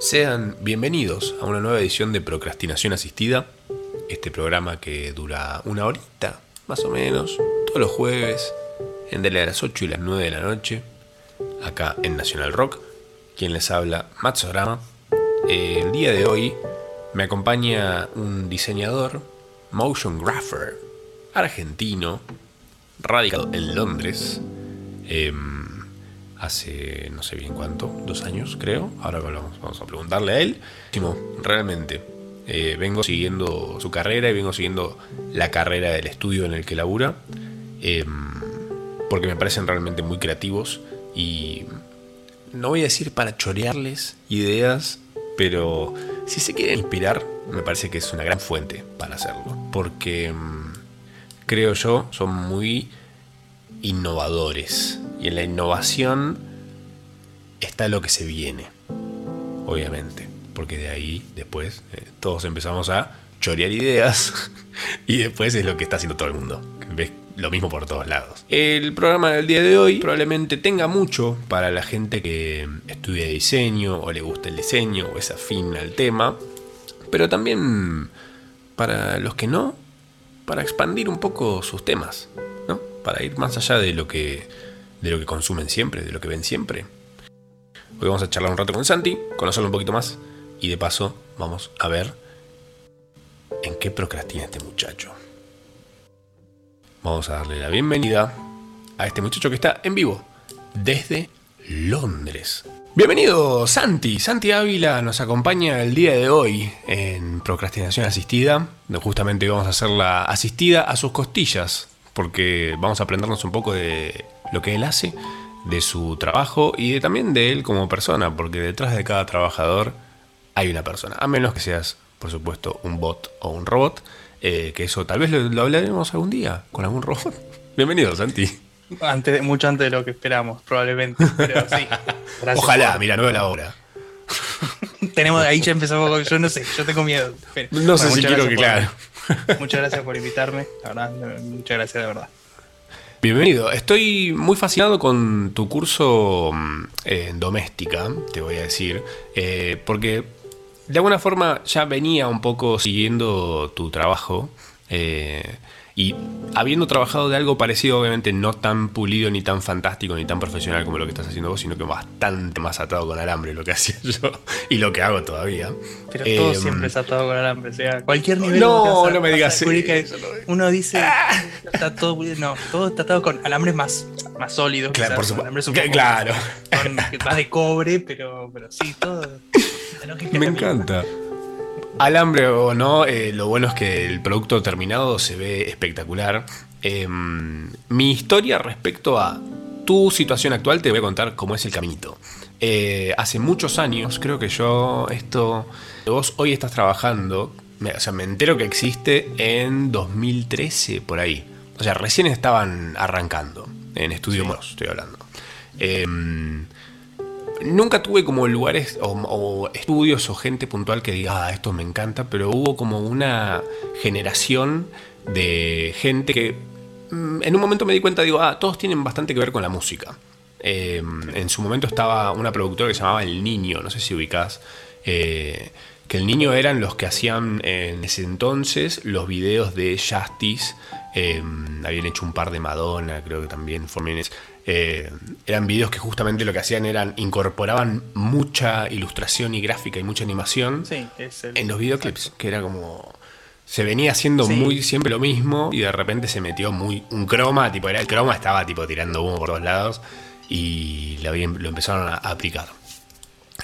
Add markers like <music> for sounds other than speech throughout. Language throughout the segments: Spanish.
Sean bienvenidos a una nueva edición de Procrastinación Asistida, este programa que dura una horita, más o menos, todos los jueves, entre las 8 y las 9 de la noche, acá en Nacional Rock. Quien les habla, Matsorama. El día de hoy me acompaña un diseñador, motion grapher, argentino, radicado en Londres. Em, hace no sé bien cuánto, dos años creo. Ahora vamos, a preguntarle a él. Realmente, eh, vengo siguiendo su carrera y vengo siguiendo la carrera del estudio en el que labura. Em, porque me parecen realmente muy creativos y no voy a decir para chorearles ideas, pero si se quieren inspirar, me parece que es una gran fuente para hacerlo. Porque em, creo yo, son muy innovadores. Y en la innovación está lo que se viene, obviamente. Porque de ahí después eh, todos empezamos a chorear ideas <laughs> y después es lo que está haciendo todo el mundo. Ves lo mismo por todos lados. El programa del día de hoy probablemente tenga mucho para la gente que estudia diseño o le gusta el diseño o es afín al tema, pero también para los que no, para expandir un poco sus temas, ¿no? Para ir más allá de lo que de lo que consumen siempre, de lo que ven siempre. Hoy vamos a charlar un rato con Santi, conocerlo un poquito más y de paso vamos a ver en qué procrastina este muchacho. Vamos a darle la bienvenida a este muchacho que está en vivo desde Londres. Bienvenido Santi, Santi Ávila nos acompaña el día de hoy en Procrastinación Asistida. Justamente vamos a hacer la asistida a sus costillas, porque vamos a aprendernos un poco de lo que él hace, de su trabajo y de, también de él como persona, porque detrás de cada trabajador hay una persona, a menos que seas, por supuesto, un bot o un robot, eh, que eso tal vez lo, hablaremos algún día con algún robot. <laughs> Bienvenido, Santi. Antes, mucho antes de lo que esperamos, probablemente. Pero sí. <laughs> Ojalá, mira, no la hora. <laughs> Tenemos, ahí ya empezamos yo no sé, yo tengo miedo. no sé si quiero que, claro. Muchas gracias por invitarme, la verdad, muchas gracias de verdad. Bienvenido. Estoy muy fascinado con tu curso mm, en doméstica, te voy a decir, eh, porque de alguna forma ya venía un poco siguiendo tu trabajo. Eh, y habiendo trabajado de algo parecido, obviamente no tan pulido, ni tan fantástico, ni tan profesional como lo que estás haciendo vos, sino que bastante más atado con alambre lo que <laughs> hacía yo y lo que hago todavía. Pero todo em, siempre es atado con alambre, o sea, cualquier nivel. No, no me digas eso. Uno dice, está todo, no, todo está atado con alambres más, más sólidos. Claro, por supuesto. Claro. más de cobre, pero, pero sí, todo. <laughs> Me encanta. Alambre o no, eh, lo bueno es que el producto terminado se ve espectacular. Em, mi historia respecto a tu situación actual te voy a contar cómo es el caminito. Eh, hace muchos años, creo que yo esto, vos hoy estás trabajando, o sea, me entero que existe en 2013 por ahí. O sea, recién estaban arrancando en Estudio Moros, estoy hablando. Nunca tuve como lugares o, estudios o gente puntual que diga, ah, esto me encanta, pero hubo como una generación de gente que mm, en un momento me di cuenta, digo, ah, todos tienen bastante que ver con la música. Em, en su momento estaba una productora que se llamaba El Niño, no sé si ubicás, eh, que El Niño eran los que hacían en ese entonces los videos de Justice, em, habían hecho un par de Madonna, creo que también, Formines. Eh, eran videos que justamente lo que hacían eran incorporaban mucha ilustración y gráfica y mucha animación en los videoclips, que era como se venía haciendo muy siempre lo mismo y de repente se metió muy un croma, tipo era el croma estaba tipo tirando humo por todos lados y lo, lo empezaron a aplicar.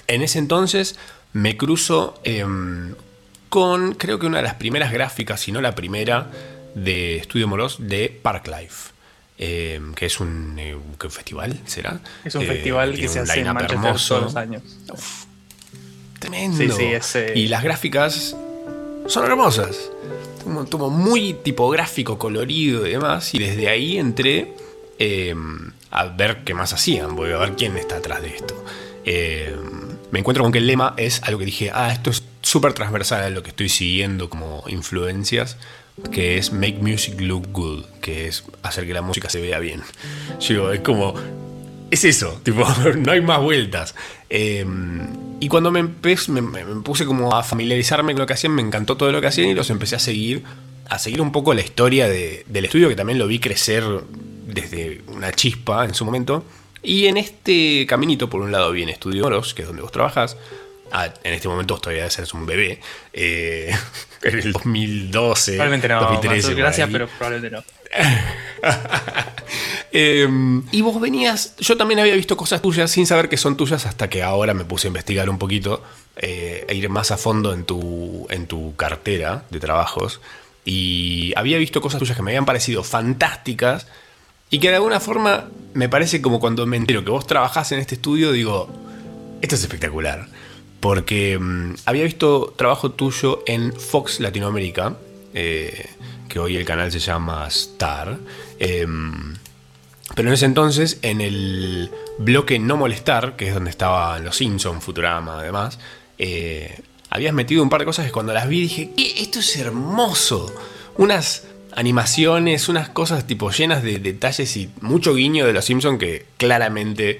En ese entonces me cruzo em, con creo que una de las primeras gráficas, si no la primera, de Estudio Moros de Parklife. Eh, que es un, eh, festival, ¿será? Es un festival que se hace en Manchester todos los años. tremendo. Y las gráficas son hermosas. Tomo, muy tipográfico, colorido y demás. Y desde ahí entré a ver qué más hacían. Voy a ver quién está atrás de esto. Me encuentro con que el lema es algo que dije, ah, esto es súper transversal a lo que estoy siguiendo como influencias que es Make Music Look Good, que es hacer que la música se vea bien. Yo, es como, es eso, <laughs> tipo, no hay más vueltas. Em, y cuando me, empecé, me, puse como a familiarizarme con lo que hacían, me encantó todo lo que hacían y los empecé a seguir, a seguir un poco la historia de- del estudio, que también lo vi crecer desde una chispa en su momento. Y en este caminito, por un lado, vi en Estudio Oros, que es donde vos trabajás. Ah, en este momento todavía ser un bebé. eh, <laughs> en el 2012. Probablemente no, 2013, Masu, por gracias, pero probablemente no. <laughs> Eh, y vos venías, yo también había visto cosas tuyas sin saber que son tuyas hasta que ahora me puse a investigar un poquito eh, e ir más a fondo en tu, en tu cartera de trabajos. Y había visto cosas tuyas que me habían parecido fantásticas y que de alguna forma me parece como cuando me entero que vos trabajás en este estudio, digo, esto es espectacular. Porque mm, había visto trabajo tuyo en Fox Latinoamérica, eh, que hoy el canal se llama Star. em, pero en ese entonces, en el bloque No Molestar, que es donde estaban los Simpsons, Futurama, además, eh, habías metido un par de cosas que cuando las vi dije, "¿Qué? esto es hermoso. Unas animaciones, unas cosas tipo llenas de detalles y mucho guiño de los Simpsons que claramente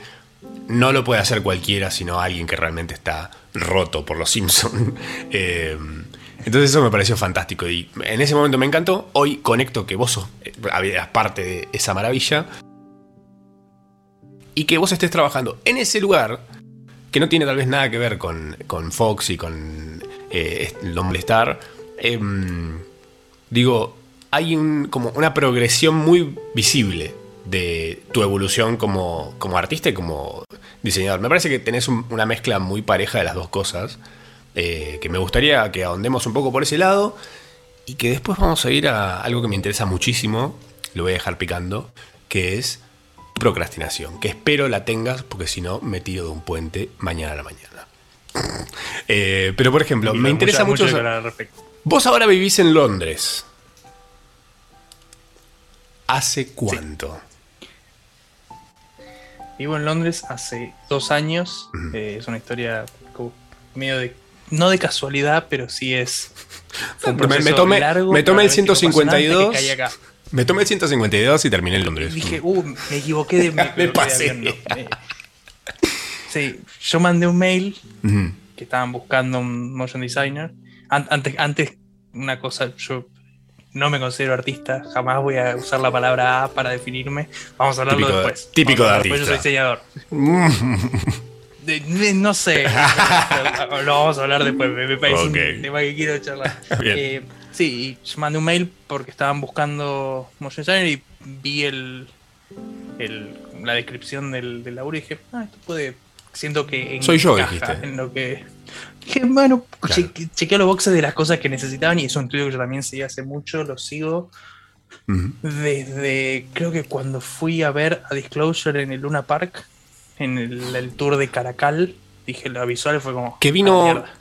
no lo puede hacer cualquiera, sino alguien que realmente está roto por los <laughs> Simpsons. entonces eso me pareció fantástico y en ese momento me encantó. Hoy conecto que vos sos, eh, parte de esa maravilla y que vos estés trabajando en ese lugar que no tiene tal vez nada que ver con, con Fox y con eh, Star. em, digo, hay como una progresión muy visible de tu evolución como, como artista y como diseñador. Me parece que tenés un- una mezcla muy pareja de las dos cosas, eh, que me gustaría que ahondemos un poco por ese lado y que después vamos a ir a algo que me interesa muchísimo, lo voy a dejar picando, que es procrastinación, que espero la tengas porque si no me tiro de un puente mañana a la mañana. <laughs> Eh, pero por ejemplo, me interesa mucho- respecto. Vos ahora vivís en Londres. ¿Hace cuánto? Vivo en Londres hace dos años. eh, es una historia como medio de. No de casualidad, pero sí es. un Me- me proceso tomé- largo, me tomé el probablemente como personal, 152. hasta que acá. Me tomé el 152 y terminé en Y Londres. dije, uh, me equivoqué de, <laughs> me de pasé. avión, no, me- Sí, yo mandé un mail Ujú. que estaban buscando un motion designer. An- antes, antes, una cosa, yo no me considero artista, jamás voy a usar la palabra A para definirme. Vamos a hablarlo Típico de- después. típico Vamos de después, artista. Yo soy diseñador. <laughs> De- de- no sé, <laughs> lo vamos a hablar después. Me, parece Ok. un tema que quiero charlar. <laughs> Eh, sí, y yo mandé un mail porque estaban buscando motion designer y vi el, el- la descripción del, del laburo y dije, ah, esto puede. Siento que Soy yo, dijiste. en lo que. Dije, bueno, Claro. cheque- chequeé los boxes de las cosas que necesitaban y es un estudio que yo también seguí hace mucho, lo sigo desde creo que cuando fui a ver a Disclosure en el Luna Park, en el, el tour de Caracal, dije la visual fue como. Que "Ah, vino. mierda".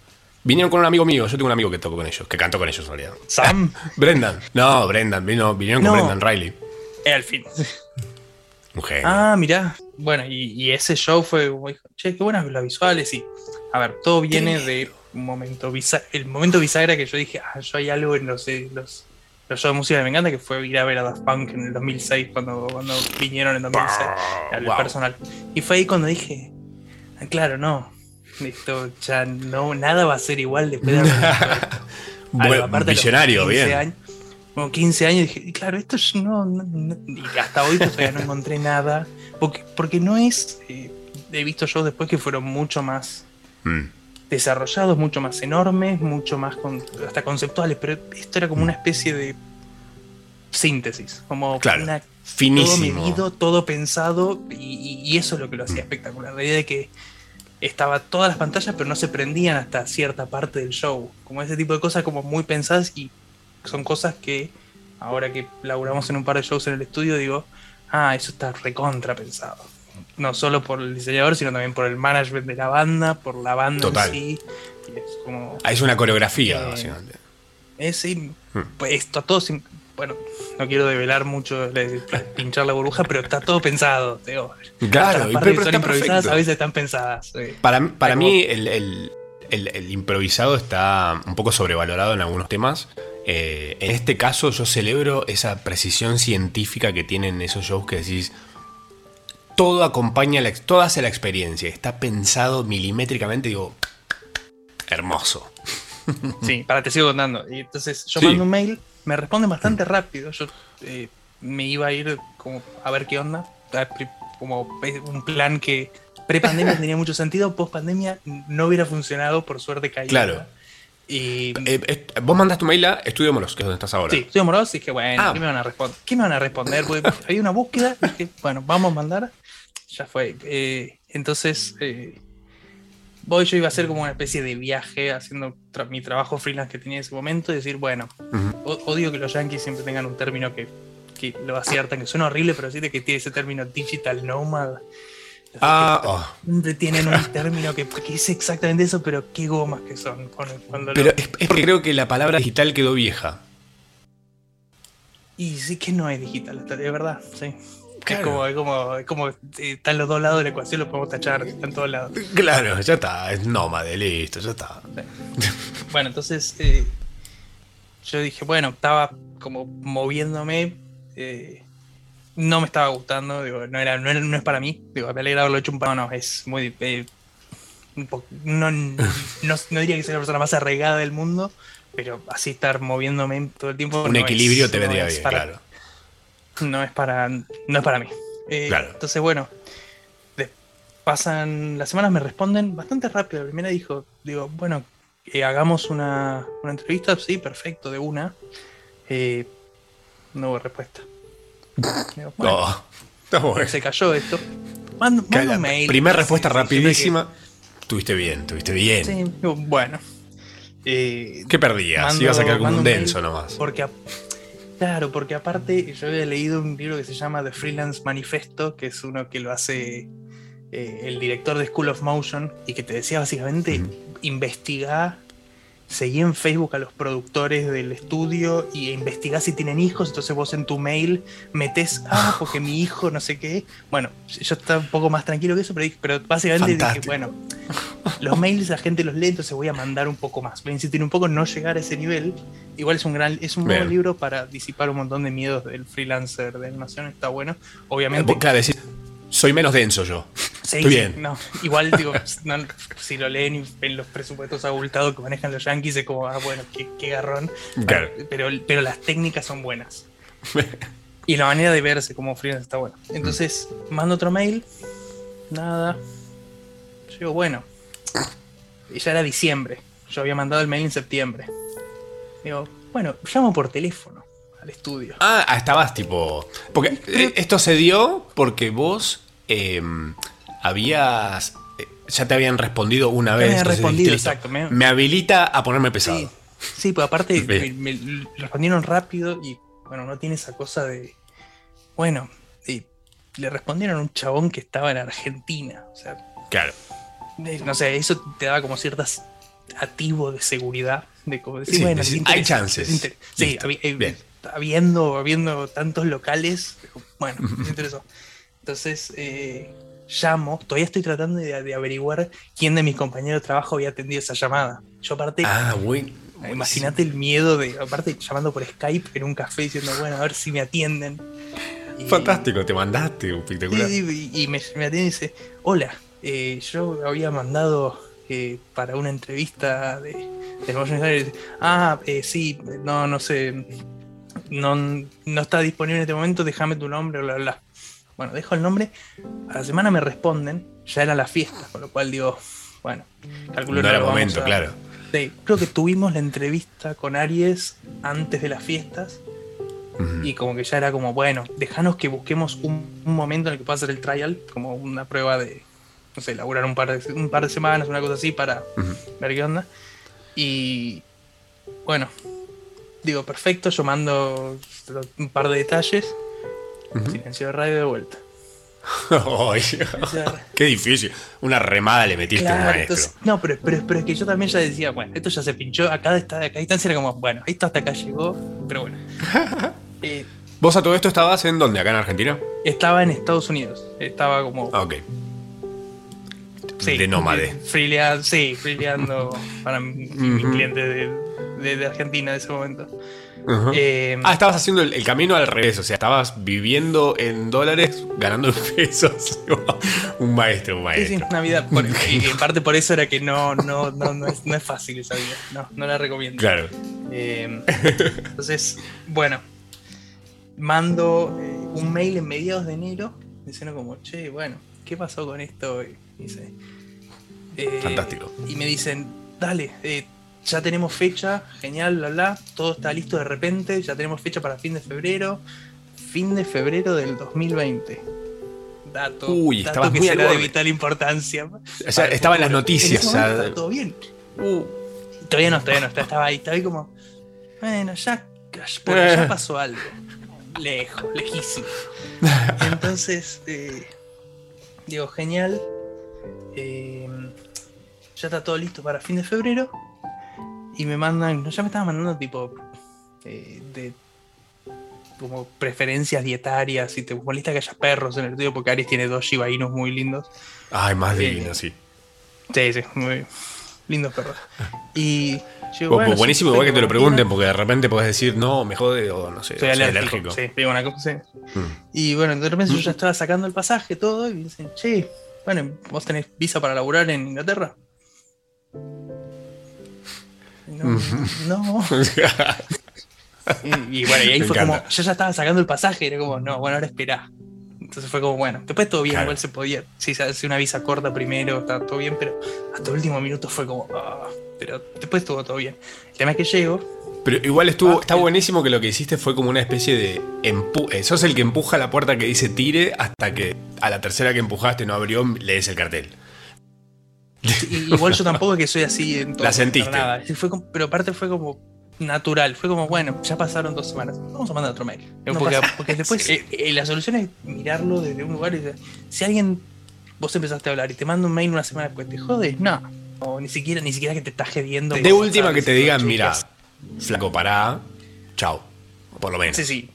Vinieron con un amigo mío. Yo tengo un amigo que tocó con ellos, que cantó con ellos en realidad. Sam, <laughs> Brendan. No, Brendan. Vino, vinieron con. Brendan Riley. eh, al fin. Un genio. Ah, mirá. Bueno, y, y ese show fue como, che, qué buenas las visuales. Y, a ver, todo viene de un momento bisa- El momento bisagra que yo dije, ah, yo hay algo en los, eh, los, los shows de música que me encanta, que fue ir a ver a Daft Punk en el 2006, cuando, cuando vinieron en 2006, al Wow. personal. Y fue ahí cuando dije, ah, claro, no. Esto ya no, nada va a ser igual después de haber visto esto. <laughs> Buen- Algo, aparte de los visionario, 15 bien. años, como 15 años dije, claro, esto yo no, no- no- y hasta hoy todavía no encontré nada, porque, porque no es, eh, he visto shows después que fueron mucho más Mm. desarrollados, mucho más enormes, mucho más con- hasta conceptuales, pero esto era como una especie de síntesis, como Claro, una- todo Finísimo. medido, todo pensado, y, eso es lo que lo hacía espectacular, la idea de que estaba todas las pantallas, pero no se prendían hasta cierta parte del show. Como ese tipo de cosas como muy pensadas y son cosas que ahora que laburamos en un par de shows en el estudio, digo, ah, eso está recontra pensado. No solo por el diseñador, sino también por el management de la banda, por la banda Total. en sí. Es como. Ah, Es una coreografía, Eh, básicamente. Es, sí, Hmm. pues está todo sin- Bueno, no quiero develar mucho, pinchar la burbuja, pero está todo pensado. Digo, Claro, las pero- pero son improvisadas perfecto. a veces están pensadas. sí. Para, para Como- mí, el, el- el- el improvisado está un poco sobrevalorado en algunos temas. Eh, en este caso, yo celebro esa precisión científica que tienen esos shows que decís. Todo acompaña, la, todo hace la experiencia. Está pensado milimétricamente. Digo, Hermoso. Sí, para te sigo contando. Y entonces yo Sí. mando un mail, me responden bastante rápido. Yo eh, me iba a ir como a ver qué onda. Como un plan que pre-pandemia <laughs> tenía mucho sentido, post-pandemia no hubiera funcionado, por suerte caí. Claro. Y Eh, eh, vos mandaste tu mail a Estudio Moros, que es donde estás ahora. sí, estoy amoroso y dije, bueno, Ah. ¿qué me van a responder? ¿Qué me van a responder? Porque había una búsqueda, y dije, bueno, vamos a mandar. Ya fue. Eh, entonces, eh, voy, yo iba a hacer como una especie de viaje haciendo tra- mi trabajo freelance que tenía en ese momento y decir, bueno, odio que los yankees siempre tengan un término que, que lo aciertan, que suena horrible, pero sí de que tiene ese término digital nomad. Ah, oh. Siempre tienen un término que, que dice exactamente eso, pero qué gomas que son. Cuando, cuando lo- Pero es, es porque creo que la palabra digital quedó vieja. Y sí que no es digital, es verdad, sí. Claro. Es como, es como, es como eh, están los dos lados de la ecuación, lo podemos tachar, están todos lados. Claro, ya está, es nómade, listo, ya está. <laughs> Bueno, entonces eh, yo dije, bueno, estaba como moviéndome, eh, no me estaba gustando, digo, no, era, no, era- no es para mí, digo, me alegra haberlo hecho un par, no, es muy... eh, un po- no, no, no diría que soy la persona más arraigada del mundo, pero así estar moviéndome todo el tiempo... Un no equilibrio es- te no vendría bien, para- claro. No es para no es para mí. Eh, Claro. Entonces, bueno, de- pasan las semanas, me responden bastante rápido. La primera dijo, digo, bueno, que hagamos una, una entrevista, sí, perfecto, de una. Eh, no hubo respuesta. <laughs> Digo, bueno, Oh, está bueno. se cayó esto. Mando, un mail. Primera respuesta Sí, siempre que- rapidísima. Tuviste bien, tuviste bien. Sí, bueno. Eh, ¿Qué perdías? Mando- Ibas a quedar como un denso nomás. Porque, a- claro, porque aparte yo había leído un libro que se llama The Freelance Manifesto, que es uno que lo hace eh, el director de School of Motion y que te decía básicamente Ujú. investigar, seguí en Facebook a los productores del estudio y investigá si tienen hijos, entonces vos en tu mail metés, ah, <laughs> porque mi hijo no sé qué. Bueno, yo estaba un poco más tranquilo que eso, pero, pero básicamente dije, bueno, los mails la gente los lee, entonces voy a mandar un poco más. Voy a insistir un poco en no llegar a ese nivel. Igual es un gran, es un buen libro para disipar un montón de miedos del freelancer de animación, está bueno. Eh, Obviamente. vos, Claro, soy menos denso yo. Sí, estoy sí, bien. no, igual digo, no, si lo leen y ven los presupuestos abultados que manejan los yankees, es como, ah, bueno, qué, qué garrón. Claro. Pero, pero las técnicas son buenas. <laughs> Y la manera de verse como freelance está buena. Entonces, mando otro mail, nada. Yo digo, bueno, y ya era diciembre. Yo había mandado el mail en septiembre. Digo, bueno, llamo por teléfono al estudio. Ah, ah, estabas tipo. Porque eh, esto se dio porque vos eh, habías. eh, Ya te habían respondido una vez. me habían entonces respondido, dijiste, exacto, me- Me habilita a ponerme pesado. Sí, sí, pues aparte <laughs> me, Bien. me respondieron rápido y bueno, no tiene esa cosa de. Bueno, y le respondieron a un chabón que estaba en Argentina. O sea, Claro. Eh, no sé, eso te da como ciertas atisbos de seguridad. De como decir, Sí, bueno, decir, hay chances. Sí, eh, bien. habiendo, habiendo tantos locales, bueno, <laughs> me interesó. Entonces, eh, llamo, todavía estoy tratando de, de averiguar quién de mis compañeros de trabajo había atendido esa llamada. Yo aparte, Ah, muy. Imagínate el miedo de, aparte, llamando por Skype en un café diciendo, bueno, a ver si me atienden. Y- Fantástico, te mandaste, espectacular. y me, me atiende y dice, hola, eh, yo había mandado eh, para una entrevista de, de Motion Design". Y dice, Ah, eh, sí, no, no sé, no, no está disponible en este momento, déjame tu nombre, bla, bla. Bueno, dejo el nombre, a la semana me responden, ya era la fiesta, con lo cual digo, bueno, calculo No era vamos momento, a- claro. Sí, creo que tuvimos la entrevista con Aries antes de las fiestas y como que ya era como, bueno, déjanos que busquemos un, un momento en el que pueda hacer el trial, como una prueba de, no sé, laburar un par de, un par de semanas, una cosa así para ver qué onda. Y bueno, digo, perfecto, yo mando un par de detalles, Ujú. silencio de radio de vuelta. <laughs> De. Qué difícil. Una remada le metiste Claro, maestro. entonces, no, pero, pero, pero es que yo también ya decía, bueno, esto ya se pinchó, acá está, acá a distancia era como, bueno, esto hasta acá llegó, pero bueno. Eh, <laughs> ¿Vos a todo esto estabas en dónde? ¿Acá en Argentina? estaba en Estados Unidos, estaba como Ah, ok. Sí, de nómade. <laughs> eh, freelea- sí, freeleando para mi, cliente de, de- de Argentina en ese momento. Eh, Ah, estabas haciendo el, el camino al revés, o sea, estabas viviendo en dólares, ganando en pesos. <laughs> un maestro, un Sí, sí, maestro. Navidad. Por- <laughs> y en parte por eso era que no, no, no, no, es, no es fácil esa vida. No, no la recomiendo. Claro. Eh, entonces, bueno, mando eh, un mail en mediados de enero diciendo como, che, bueno, ¿qué pasó con esto? Y dice, eh, Fantástico. Y me dicen, dale, eh, ya tenemos fecha, genial, bla, bla, todo está listo de repente, ya tenemos fecha para fin de febrero, fin de febrero del 2020. Dato, Uy, dato estabas que muy será de vital importancia. O sea, estaba en las noticias. En ese o sea, momento estaba todo bien. uh, Todavía no, todavía no, está- estaba ahí, estaba ahí como, bueno, ya, por allá Eh. pasó algo. Lejos, lejísimo. <laughs> Entonces, eh, digo, genial. eh, ya está todo listo para fin de febrero. Y me mandan, no, ya me estaban mandando tipo eh, de como preferencias dietarias. Y te molesta que haya perros en el estudio porque Aries tiene dos Shiba Inus muy lindos. Ay, más Eh, divino, sí. Sí, sí, muy lindos perros. Y yo, bueno, buenísimo, igual que te lo pregunten, porque de repente podés decir, no, me jode, o no sé, Soy soy alérgico. Sí, una cosa, sí. Mm. Y bueno, de repente yo ya estaba sacando el pasaje, todo, y me dicen, che, bueno, ¿vos tenés visa para laburar en Inglaterra? No, no. <laughs> Y, y bueno, y ahí Me fue encanta. como, yo ya estaba sacando el pasaje, y era como, no, bueno, ahora esperá. Entonces fue como, bueno, después todo bien, Claro. igual se podía. Sí, se hace una visa corta primero, está todo bien, pero hasta el último minuto fue como, ah, pero después estuvo todo bien. El tema es que llego, Pero igual estuvo, Ah, está eh. buenísimo que lo que hiciste fue como una especie de empu eh, sos el que empuja la puerta que dice tire hasta que a la tercera que empujaste no abrió, lees el cartel. Y- Igual yo tampoco es que soy así en todo. La sentiste. Nada. Sí, Fue como- pero aparte fue como natural. Fue como, bueno, ya pasaron dos semanas. Vamos a mandar otro mail. No porque, <laughs> después Sí. eh, la solución es mirarlo desde un lugar y decir, si alguien vos empezaste a hablar y te manda un mail una semana después, ¿te jodes? No. O ni siquiera, ni siquiera que te estás jediendo. De última que te digan, "Che, mira, ¿qué flaco, pará, chao. Por lo menos. Sí, sí.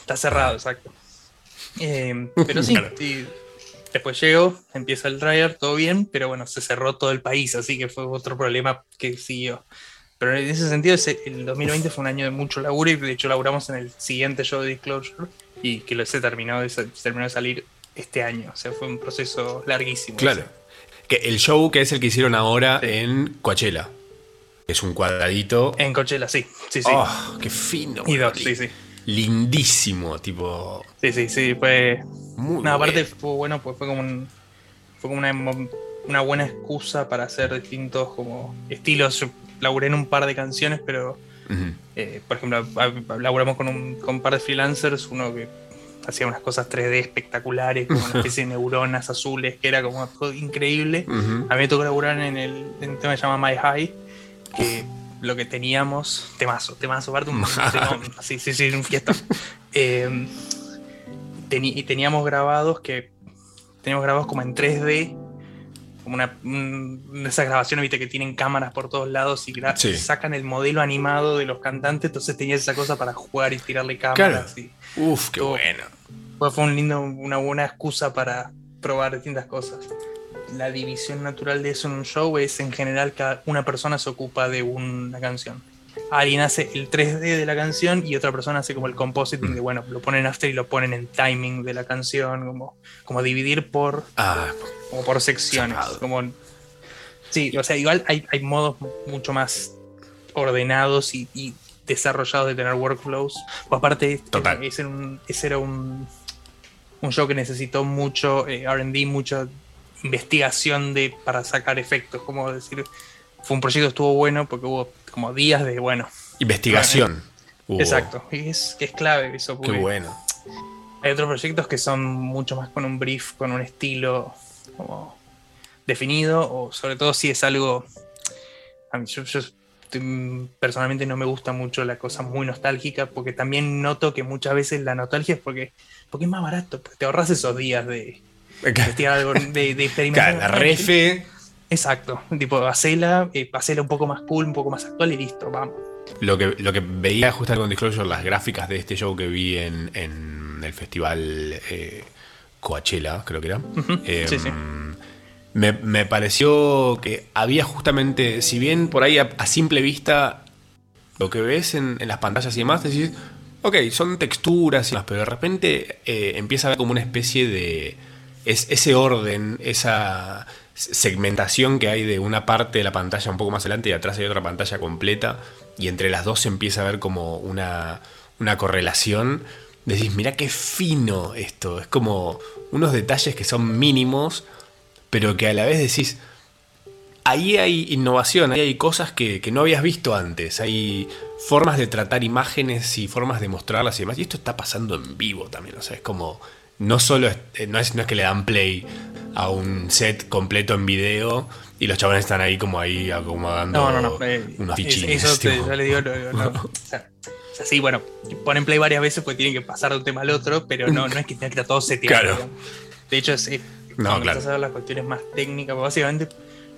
Está cerrado, exacto. Eh, pero sí, Claro. sí. Después llego, empieza el dryer, todo bien, pero bueno, se cerró todo el país, así que fue otro problema que siguió. Pero en ese sentido, el 2020 fue un año de mucho laburo y de hecho laburamos en el siguiente show de Disclosure y que lo se terminó de, sa- terminó de salir este año. O sea, fue un proceso larguísimo. Claro. Que el show que es el que hicieron ahora Sí. en Coachella. Es un cuadradito. En Coachella, sí. Sí, sí. Oh, qué fino. y dos, sí, sí. Lindísimo, tipo. Sí, sí, sí. Fue, Muy No, aparte fue bueno, pues fue como un, fue como una, una buena excusa para hacer distintos como estilos. Yo laburé en un par de canciones, pero eh, por ejemplo, laburamos con un, con un par de freelancers, uno que hacía unas cosas 3D espectaculares, como una especie de neuronas azules, que era como increíble. A mí me tocó laburar en, el, en un tema que se llama My High, que lo que teníamos, temazo, temazo, <laughs> temón, sí, sí, sí, un fiesta. <laughs> Eh, teni- y teníamos grabados que, teníamos grabados como en 3D, como una, un- esas grabaciones, viste, que tienen cámaras por todos lados y Sí. sacan el modelo animado de los cantantes, entonces tenías esa cosa para jugar y tirarle cámaras. y- Uf, qué Todo. bueno. fue, fue un lindo, una buena excusa para probar distintas cosas. La división natural de eso en un show es en general cada una persona se ocupa de una canción. Alguien hace el 3D de la canción y otra persona hace como el compositing de, bueno, lo ponen after y lo ponen en timing de la canción, como, como dividir por, Ah, como por secciones. Como, sí, o sea, igual hay, hay modos mucho más ordenados y, y desarrollados de tener workflows. O aparte, Total. Ese, era un, ese era un, un show que necesitó mucho eh, RD, mucha investigación de, para sacar efectos. Como decir, fue un proyecto que estuvo bueno porque hubo como días de, bueno, investigación. Hubo. exacto. Y es, que es clave eso. Qué bueno. hay otros proyectos que son mucho más con un brief, con un estilo como definido, o sobre todo si es algo. A mí, yo, personalmente no me gusta mucho la cosa muy nostálgica, porque también noto que muchas veces la nostalgia es porque, porque es más barato, porque te ahorras esos días de investigar algo, de, de. Claro, la refe. Exacto, tipo, hacela, eh, hacela un poco más cool, un poco más actual y listo, vamos. Lo que, lo que veía justo con Disclosure, las gráficas de este show que vi en, en el festival eh, Coachella, creo que era. Ujú, Eh, sí, sí. Me, me pareció que había justamente, si bien por ahí a, a simple vista lo que ves en, las pantallas y demás, decís, ok, son texturas y demás, pero de repente eh, empieza a haber como una especie de... ese orden, esa segmentación que hay de una parte de la pantalla un poco más adelante y atrás hay otra pantalla completa y entre las dos se empieza a ver como una, una correlación. Decís, mira qué fino esto, es como unos detalles que son mínimos, pero que a la vez decís, ahí hay innovación, ahí hay cosas que, no habías visto antes, hay formas de tratar imágenes y formas de mostrarlas y demás, y esto está pasando en vivo también, o sea, es como, no solo es, eh, no es, no es que le dan play a un set completo en video y los chavales están ahí como ahí acomodando no, no, no, eh, unos fichines. Eso te, yo le digo, <laughs> no, o sea, sí, bueno, ponen play varias veces porque tienen que pasar de un tema al otro, pero no, no es que tenga que estar todo seteado. Claro. De hecho, es, no, claro. a ver las cuestiones más técnicas, básicamente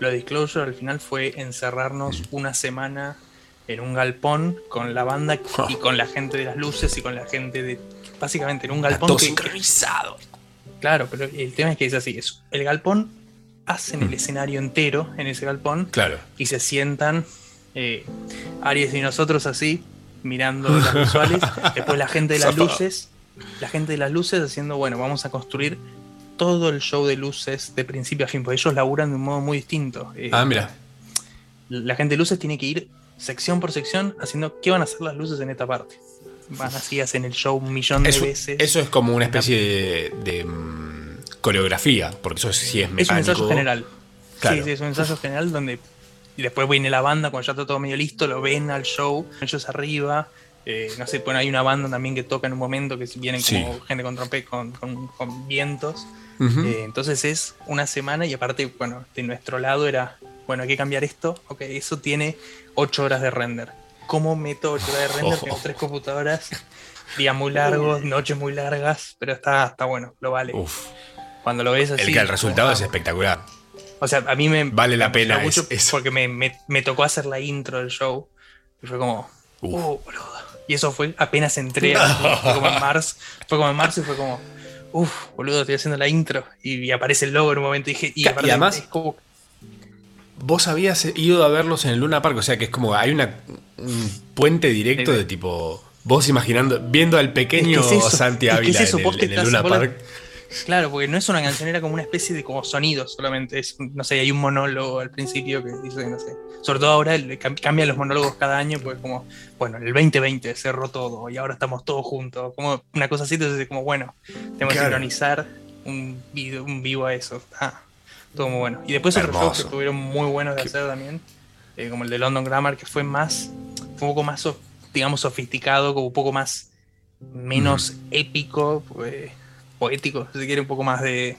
lo de Disclosure al final fue encerrarnos una semana en un galpón con la banda <laughs> y con la gente de las luces y con la gente de. Básicamente en un galpón. todo sincronizado. Claro, pero el tema es que es así: es, el galpón hacen el mm. escenario entero en ese galpón. Claro. Y se sientan eh, Aries y nosotros así, mirando <laughs> las visuales. Después la gente de las luces. La gente de las luces haciendo, bueno, vamos a construir todo el show de luces de principio a fin, porque ellos laburan de un modo muy distinto. Eh, ah, mira. La gente de luces tiene que ir sección por sección haciendo qué van a hacer las luces en esta parte. Van así, hacen el show un millón de veces. Eso es como una especie de, mm, coreografía, porque eso sí es mecánico. Es un ensayo general. Sí, sí, es un ensayo general donde y después viene la banda cuando ya está todo medio listo, lo ven al show, ellos arriba, eh, no sé, bueno, hay una banda también que toca en un momento que vienen como gente con trompeta, con, vientos. Eh, entonces es una semana y aparte, bueno, de nuestro lado era, bueno, hay que cambiar esto. Ok, eso tiene 8 horas de render. ¿Cómo meto 8 horas de render? Tengo tres computadoras, días muy largos, noches muy largas, pero está, está bueno, lo vale. Cuando lo ves así. El, que el resultado es espectacular. O sea, a mí me. Vale la pena. Mucho Porque me, me, tocó hacer la intro del show. Y fue como. Uh, boludo. Y eso fue apenas entré. Fue como en <laughs> marzo. Fue como en marzo y fue como. Uf, boludo, estoy haciendo la intro. Y, aparece el logo en un momento y dije. Y, además. Vos habías ido a verlos en el Luna Park, o sea que es como hay una, un puente directo de tipo. Vos imaginando, viendo al pequeño Santi Ávila en, el, Luna Park. Claro, porque no es una canción, era como una especie de como sonido solamente. Es, no sé, hay un monólogo al principio que dice, no sé. Sobre todo ahora cambian los monólogos cada año, pues como, bueno, en el 2020 cerró todo y ahora estamos todos juntos. Como una cosa así, entonces como, bueno, tenemos que sincronizar un, un vivo a eso. Ah, todo muy bueno. Y después otros juegos que estuvieron muy buenos de hacer también, eh, como el de London Grammar, que fue más, fue un poco más, digamos, sofisticado, como un poco más, menos épico. Pues, poético, si quiere un poco más de.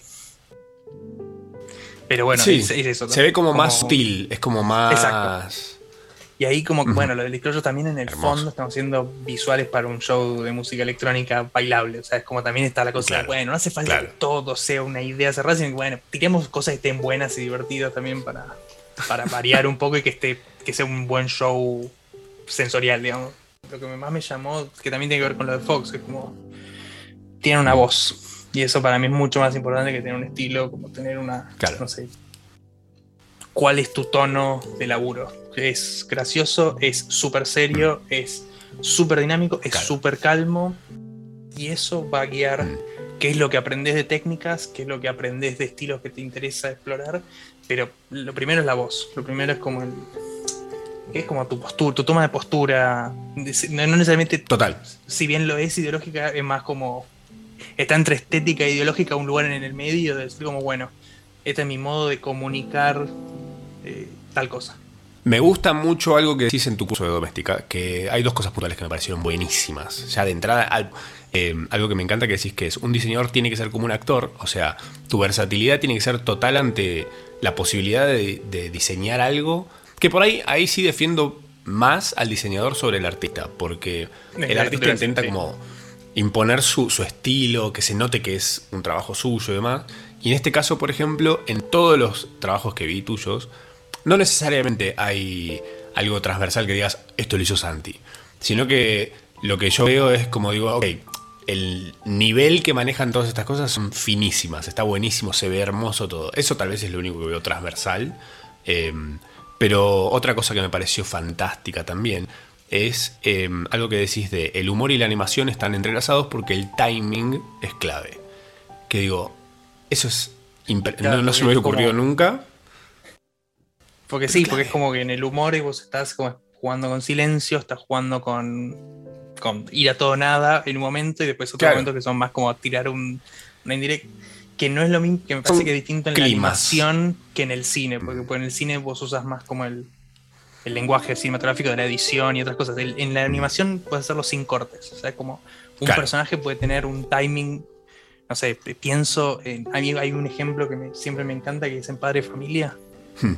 Pero bueno, es, eso. Se ve como, más sutil, es como más. Exacto. Y ahí como, bueno, lo del disclosure también en el fondo estamos haciendo visuales para un show de música electrónica bailable. O sea, es como también está la cosa, bueno, no hace falta que todo sea una idea cerrada, sino que bueno, tiremos cosas que estén buenas y divertidas también para, para variar un poco y que esté, que sea un buen show sensorial, digamos. Lo que más me llamó, que también tiene que ver con lo de Fox, es como tiene una voz. Y eso para mí es mucho más importante que tener un estilo, como tener una. No sé. ¿Cuál es tu tono de laburo? ¿Es gracioso? ¿Es súper serio? ¿Es súper dinámico? ¿Es súper calmo? Y eso va a guiar mm. qué es lo que aprendes de técnicas, qué es lo que aprendes de estilos que te interesa explorar. Pero lo primero es la voz. Lo primero es como el. Es como tu postura, tu toma de postura. No necesariamente. Total. Si bien lo es ideológica, es más como está entre estética e ideológica un lugar en el medio, de decir como, bueno, este es mi modo de comunicar eh, tal cosa. Me gusta mucho algo que decís en tu curso de doméstica, que hay dos cosas puntuales que me parecieron buenísimas. Ya de entrada, eh, algo que me encanta que decís que es, un diseñador tiene que ser como un actor, o sea, tu versatilidad tiene que ser total ante la posibilidad de, diseñar algo, que por ahí, ahí sí defiendo más al diseñador sobre el artista, porque el artista intenta como imponer su, estilo, que se note que es un trabajo suyo y demás. Y en este caso, por ejemplo, en todos los trabajos que vi tuyos, no necesariamente hay algo transversal que digas, esto lo hizo Santi, sino que lo que yo veo es como digo, ok, el nivel que manejan todas estas cosas son finísimas, está buenísimo, se ve hermoso todo. Eso tal vez es lo único que veo transversal. Em, pero otra cosa que me pareció fantástica también es eh, algo que decís de el humor y la animación están entrelazados porque el timing es clave. Que digo, eso es... Claro, no, no se me como- ocurrido nunca. Porque sí, porque es como que en el humor y vos estás como jugando con silencio, estás jugando con, con ir a todo nada en un momento y después otros Claro. momentos que son más como tirar un, una indirecta. Que no es lo mismo, que me Son parece que es distinto en la animación que en el cine, porque pues, en el cine vos usas más como el, el lenguaje cinematográfico de la edición y otras cosas. El- en la animación puedes hacerlo sin cortes, o sea, como un Claro. personaje puede tener un timing, no sé, pienso, en, a mí hay un ejemplo que me- siempre me encanta que es en Padre Familia. Hmm.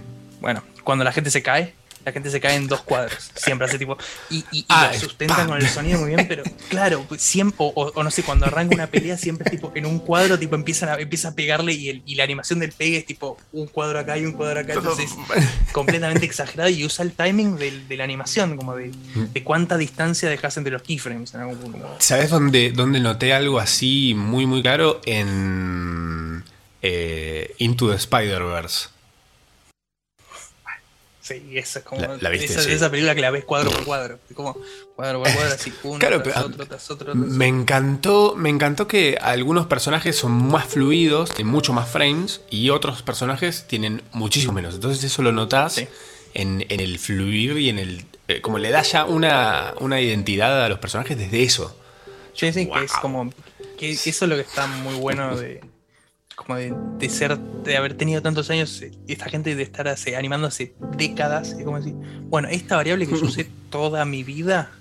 Bueno, cuando la gente se cae, la gente se cae en dos cuadros. Siempre hace tipo. Y, y- y Ah, lo es sustentan pam. con el sonido muy bien, pero <laughs> claro, pues siempre. O, no sé, cuando arranca una pelea, siempre es tipo en un cuadro, tipo empiezan a, empieza a pegarle y, el- y la animación del pegue es tipo un cuadro acá y un cuadro acá. Entonces <laughs> completamente exagerado y usa el timing del- de la animación, como de, de cuánta distancia dejas entre los keyframes en algún punto. ¿Sabes dónde, dónde noté algo así muy, muy claro? En eh, Into the Spider-Verse. Sí, esa es como. La- la viste, esa, sí. esa película que la ves cuadro por cuadro. Como cuadro por cuadro, así uno Claro, tras pero, otro, tras otro, tras otro. Me encantó, me encantó que algunos personajes son más fluidos, tienen mucho más frames, y otros personajes tienen muchísimo menos. Entonces eso lo notas Sí. en, en el fluir y en el... eh, como le da ya una, una identidad a los personajes desde eso. Sí, sí, que es Wow. como. Que eso es lo que está muy bueno de. Como de, de ser. De haber tenido tantos años. eh, Esta gente de estar hace, animando hace décadas. Es como decir. Bueno, esta variable que yo usé <laughs> toda mi vida.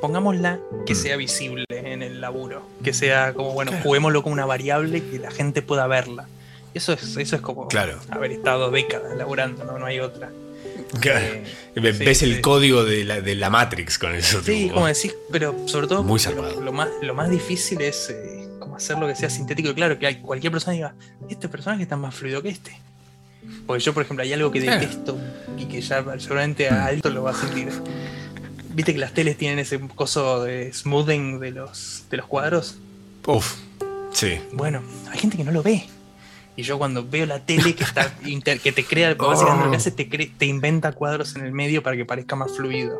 Pongámosla que Mm. sea visible en el laburo. Que sea como, bueno, Claro. juguémoslo como una variable que la gente pueda verla. Eso es, eso es como Claro. haber estado décadas laburando, no, no hay otra. Eh, sí, Ves el sí. código de la, de la Matrix con eso. Sí, tipo. como decís, pero sobre todo Muy lo, lo más, lo más difícil es eh, como hacer lo que sea sintético y claro, que hay, cualquier persona diga, este personaje está más fluido que este. Porque yo, por ejemplo, hay algo que Sí. detesto y que ya seguramente a Alto lo va a sentir. Viste que las teles tienen ese coso de smoothing de los, de los cuadros. Uf, sí. Bueno, hay gente que no lo ve. Y yo cuando veo la tele que está <laughs> inter- que te crea, básicamente lo que hace te, cre- te inventa cuadros en el medio para que parezca más fluido.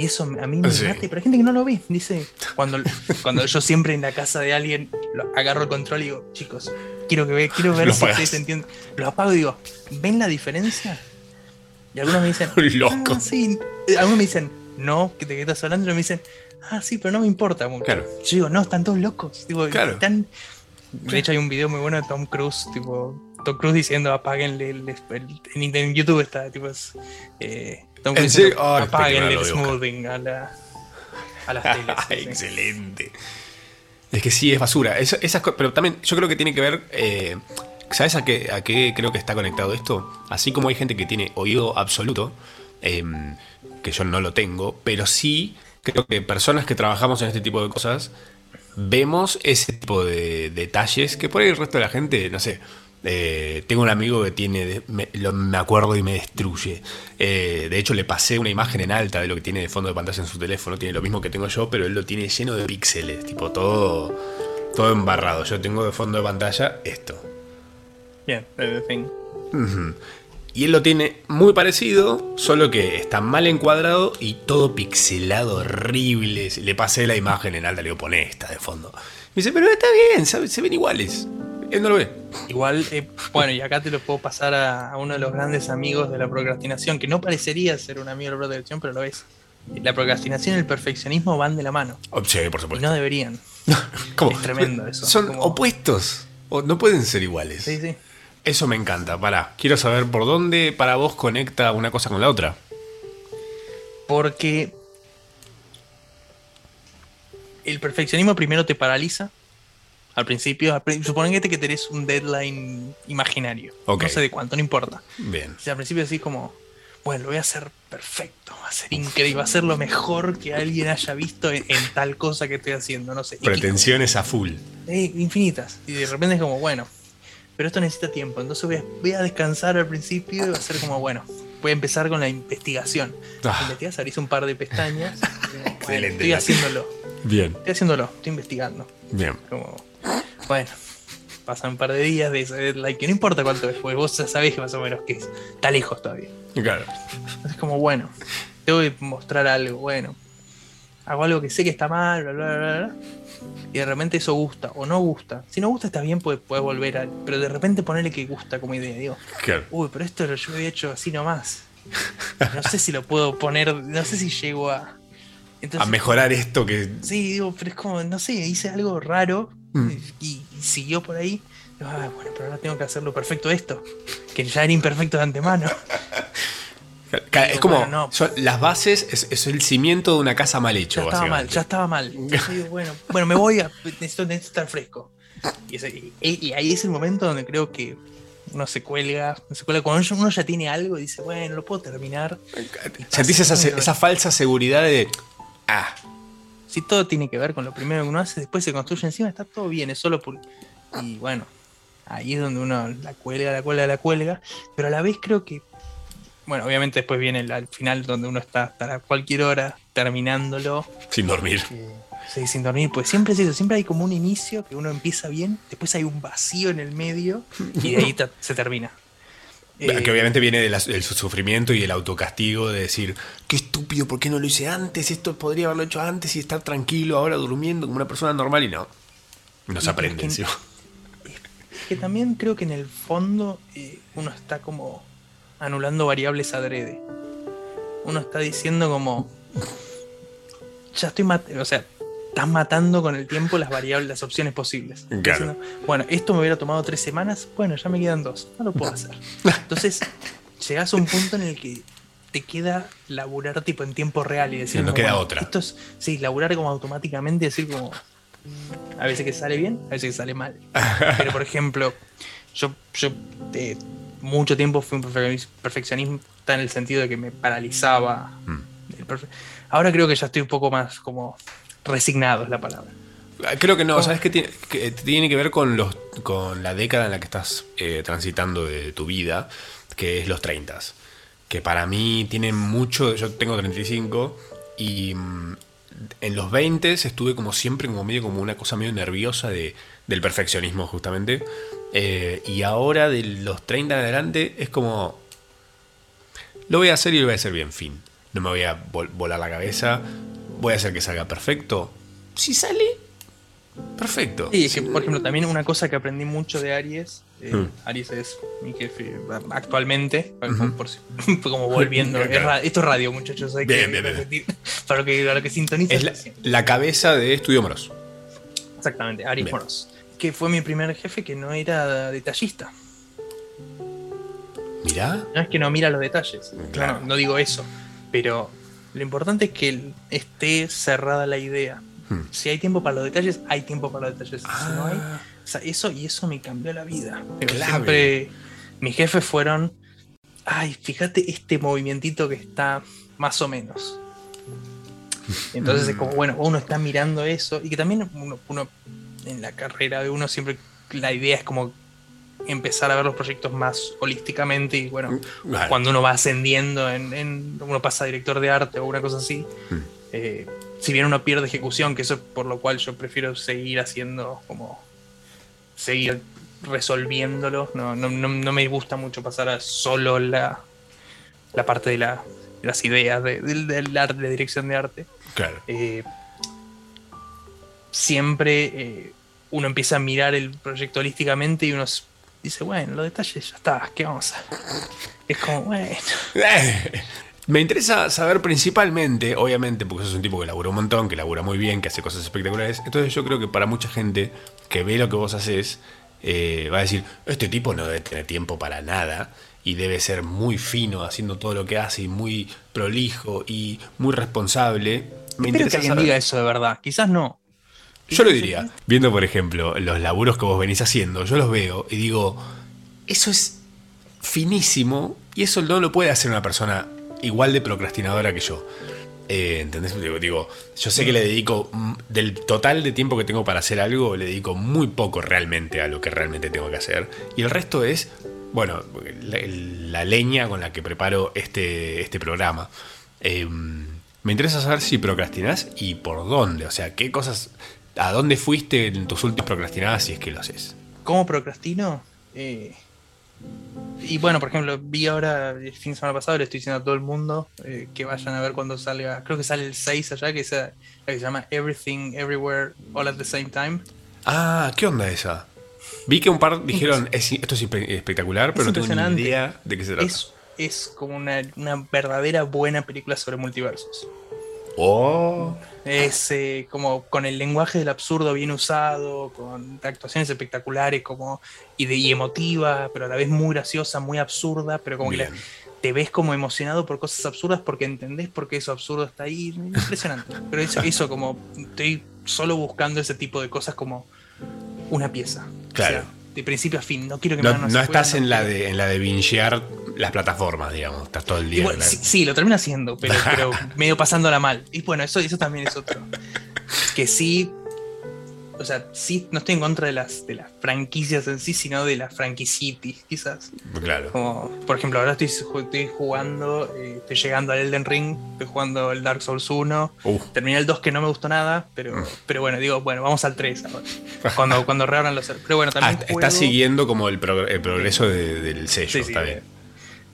Y eso a mí me Sí. mata, pero hay gente que no lo ve. Dice, cuando, cuando yo siempre en la casa de alguien lo- agarro el control y digo, chicos, quiero, que ve, quiero <laughs> ver Lo si ustedes entienden. Lo apago y digo, ¿ven la diferencia? Y algunos me dicen, <laughs> Loco. "Ah, sí. Algunos me dicen, no, ¿de qué estás hablando? Y me dicen, ah, sí, pero no me importa. Claro. Yo digo, no, están todos locos. Digo, Claro. están... De hecho, hay un video muy bueno de Tom Cruise, tipo, Tom Cruise diciendo apáguenle el, en YouTube está, tipo, es, eh, Tom Ay, apáguenle el smoothing a, la, a las <laughs> teles. Excelente. Es que sí, es basura. Eso- esas pero también yo creo que tiene que ver... eh, ¿Sabes a qué, a qué creo que está conectado esto? Así como hay gente que tiene oído absoluto, em, que yo no lo tengo, pero sí creo que personas que trabajamos en este tipo de cosas vemos ese tipo de detalles que por ahí el resto de la gente, no sé. Eh, tengo un amigo que tiene, me, lo- me acuerdo y me destruye. Eh, de hecho, le pasé una imagen en alta de lo que tiene de fondo de pantalla en su teléfono. Tiene lo mismo que tengo yo, pero él lo tiene lleno de píxeles, tipo todo, todo embarrado. Yo tengo de fondo de pantalla esto. Yeah, the thing. Ujú. Y él lo tiene muy parecido, solo que está mal encuadrado y todo pixelado, horrible. Le pasé la imagen en alta, le digo, pone esta de fondo. Me dice, pero está bien, ¿sabe? se ven iguales. Él no lo ve. Igual, eh, bueno, y acá te lo puedo pasar a, a uno de los grandes amigos de la procrastinación, que no parecería ser un amigo de la procrastinación, pero lo es. La procrastinación y el perfeccionismo van de la mano. Oh, sí, por Y supuesto. no deberían. <laughs> ¿Cómo? es tremendo eso. Son opuestos. O no pueden ser iguales. Sí, sí. Eso me encanta. Pará, quiero saber por dónde para vos conecta una cosa con la otra. Porque el perfeccionismo primero te paraliza. Al principio, al suponete que tenés un deadline imaginario. No sé de cuánto, no importa. Bien. Sea, al principio así como, bueno, lo voy a hacer perfecto, va a ser increíble, va a ser lo mejor que alguien haya visto en, en tal cosa que estoy haciendo, no sé. Y- Pretensiones a full. eh, infinitas. Y de repente es como, bueno, pero esto necesita tiempo, entonces voy a, voy a descansar al principio y va a ser como, bueno, voy a empezar con la investigación. Ah. Investigas, abrís un par de pestañas. <laughs> y Excelente, estoy haciéndolo, Bien, estoy haciéndolo, estoy investigando. bien. Como, bueno, pasan un par de días de ese deadline, que no importa cuánto es, porque vos ya sabés que más o menos que es, está lejos todavía. Claro. Entonces como, bueno, tengo que mostrar algo, bueno, hago algo que sé que está mal, bla, bla, bla, bla, y de repente eso gusta o no gusta. Si no gusta está bien, puedes puede volver a... Pero de repente ponerle que gusta como idea, digo, Claro. uy, pero esto lo yo había hecho así nomás. No sé si lo puedo poner, no sé si llego a... A Entonces, mejorar esto que. Sí, digo, pero es como, no sé, hice algo raro Mm. y, y siguió por ahí. Ah, bueno, pero ahora tengo que hacerlo perfecto esto, que ya era imperfecto de antemano. <laughs> Es como. Bueno, no. son- las bases es, es el cimiento de una casa mal hecho, Ya estaba mal, ya estaba mal. <laughs> Digo, bueno, bueno, me voy a. Necesito, necesito estar fresco. Y, ese- y- y ahí es el momento donde creo que uno se cuelga. Se cuelga cuando uno ya tiene algo y dice, bueno, lo puedo terminar. Sentís esa falsa seguridad de. Ah, Si todo tiene que ver con lo primero que uno hace, después se construye encima, está todo bien, es solo por. Y bueno, ahí es donde uno la cuelga, la cuelga, la cuelga. Pero a la vez creo que. Bueno, obviamente después viene el, al final donde uno está hasta cualquier hora terminándolo. sin dormir. que- sí, sin dormir, pues siempre es eso, siempre hay como un inicio que uno empieza bien, después hay un vacío en el medio y de ahí <laughs> se termina. Eh, que obviamente viene del del sufrimiento y el autocastigo de decir, qué estúpido, ¿por qué no lo hice antes? Esto podría haberlo hecho antes y estar tranquilo ahora durmiendo como una persona normal y no. No se Y aprende es que- encima. <laughs> que también creo que en el fondo eh, uno está como anulando variables adrede. Uno está diciendo como, ya estoy matando, o sea, estás matando con el tiempo las variables, las opciones posibles. Claro. diciendo, bueno, esto me hubiera tomado tres semanas, bueno, ya me quedan dos, no lo puedo <laughs> hacer. Entonces, llegas a un punto en el que te queda laburar tipo en tiempo real y decir, No como, queda bueno, otra. Esto es, sí, laburar como automáticamente decir como, a veces que sale bien, a veces que sale mal. <laughs> Pero por ejemplo, yo, yo eh, mucho tiempo fui un perfeccionis- perfeccionista en el sentido de que me paralizaba. Mm. Ahora creo que ya estoy un poco más como resignado, es la palabra. Creo que no, ¿Cómo? ¿sabes qué tiene? Que tiene que ver con, los, con la década en la que estás eh, transitando de tu vida, que es los 30. Que para mí tiene mucho, yo tengo 35 y mm, en los 20 estuve como siempre como medio como una cosa medio nerviosa de, del perfeccionismo justamente. Eh, y ahora de los 30 en adelante es como, lo voy a hacer y lo voy a hacer bien, fin. No me voy a vol- volar la cabeza, voy a hacer que salga perfecto. Si sale, perfecto. Sí, es que, por ejemplo, también una cosa que aprendí mucho de Aries, eh, Mm. Aries es mi jefe actualmente, por <laughs> fue como volviendo. Claro. <laughs> es ra- esto es radio, muchachos, hay Bien, que bien, bien. <laughs> Para lo que, para lo que sintoniza. Es la, la cabeza de Estudio Moros. Exactamente, Aries. Moros. Que fue mi primer jefe que no era detallista. Mirá. No es que no mira los detalles. Claro. No, no digo eso. Pero lo importante es que esté cerrada la idea. Hmm. Si hay tiempo para los detalles, hay tiempo para los detalles. Si no hay, Ah, o sea, eso y eso me cambió la vida. Pero Clave. siempre mis jefes fueron, ay, fíjate este movimientito que está más o menos. <laughs> Entonces es como, bueno, uno está mirando eso y que también uno, uno en la carrera de uno siempre la idea es como empezar a ver los proyectos más holísticamente y bueno, Vale. cuando uno va ascendiendo, en, en- uno pasa a director de arte o una cosa así, Hmm. eh, si bien uno pierde ejecución, que eso es por lo cual yo prefiero seguir haciendo como seguir resolviéndolo, no, no, no- no me gusta mucho pasar a solo la, la parte de, la- de las ideas de- del arte, de dirección de arte. Claro. Eh, siempre eh, uno empieza a mirar el proyecto holísticamente y uno dice, bueno, los detalles ya está, ¿qué vamos a hacer? Es como, bueno, <laughs> Me interesa saber principalmente, obviamente, porque sos un tipo que labura un montón, que labura muy bien, que hace cosas espectaculares. Entonces yo creo que para mucha gente que ve lo que vos haces, eh, va a decir, este tipo no debe tener tiempo para nada y debe ser muy fino haciendo todo lo que hace y muy prolijo y muy responsable. Me espero que interesa alguien saber- diga eso de verdad, quizás no. Yo lo diría, viendo por ejemplo los laburos que vos venís haciendo, yo los veo y digo, eso es finísimo y eso no lo puede hacer una persona igual de procrastinadora que yo. Eh, ¿Entendés? Digo, digo, yo sé que le dedico, del total de tiempo que tengo para hacer algo, le dedico muy poco realmente a lo que realmente tengo que hacer. Y el resto es, bueno, la, la leña con la que preparo este, este programa. Eh, me interesa saber si procrastinás y por dónde. O sea, qué cosas, a dónde fuiste en tus últimas procrastinadas si es que lo haces. ¿Cómo procrastino? Eh, Y bueno, por ejemplo, vi ahora el fin de semana pasado, le estoy diciendo a todo el mundo eh, que vayan a ver cuando salga, creo que sale el 6 allá, que, es, la que se llama Everything Everywhere All at the Same Time. Ah, ¿qué onda esa? Vi que un par dijeron, "Es- esto es espe- espectacular, pero Es no tengo ni idea de qué se trata. Es, es como una, una verdadera buena película sobre multiversos. Oh. Es eh, como con el lenguaje del absurdo bien usado, con actuaciones espectaculares como y, de, y emotiva, pero a la vez muy graciosa, muy absurda, pero como que la- te ves como emocionado por cosas absurdas porque entendés por qué eso absurdo está ahí. Impresionante. <laughs> Pero eso, eso como estoy solo buscando ese tipo de cosas como una pieza. Claro. O sea, de principio a fin. No quiero que me No, hagan una no secuela, estás no en la de en la de bingear las plataformas, digamos. Estás todo el día. La- sí, sí, lo termina haciendo, pero, <laughs> pero medio pasándola mal. Y bueno, eso, eso también es otro. Que sí. O sea, sí, no estoy en contra de las, de las franquicias en sí, sino de las franquicitis, quizás. Claro. Como, por ejemplo, ahora estoy, estoy jugando, eh, estoy llegando al Elden Ring, estoy jugando el Dark Souls 1. Uf. Terminé el 2 que no me gustó nada, pero, Mm. pero bueno, digo, bueno, vamos al 3 ahora. Cuando, <laughs> cuando reabran los Pero bueno, Ah, también. está juego- siguiendo como el, progr- el progreso de- del sello, Sí, sí, está bien.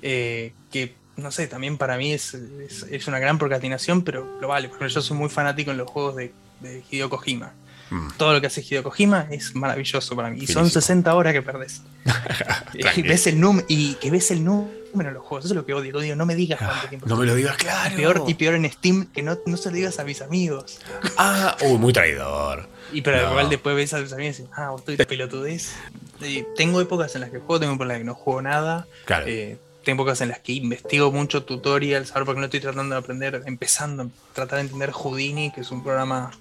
eh, que no sé, también para mí es, es, es una gran procrastinación, pero lo vale. Por ejemplo, yo soy muy fanático en los juegos de, de Hideo Kojima. Mm. Todo lo que hace Hideo Kojima es maravilloso para mí. Y son Finísimo. 60 horas que perdés. <laughs> y, ves el num y que ves el número en los juegos. Eso es lo que odio. Odio. No me digas cuánto Ah, tiempo. no me lo digas, claro. y peor, y peor en Steam, que no, no se lo digas a mis amigos. Ah, uy, muy traidor. Y pero No. igual después ves a tus amigos y dices, ah, vos estoy de pelotudez. Y tengo épocas en las que juego, tengo épocas en las que no juego nada. Claro. Eh, tengo épocas en las que investigo mucho tutorials, ahora porque no estoy tratando de aprender, empezando a tratar de entender Houdini, que es un programa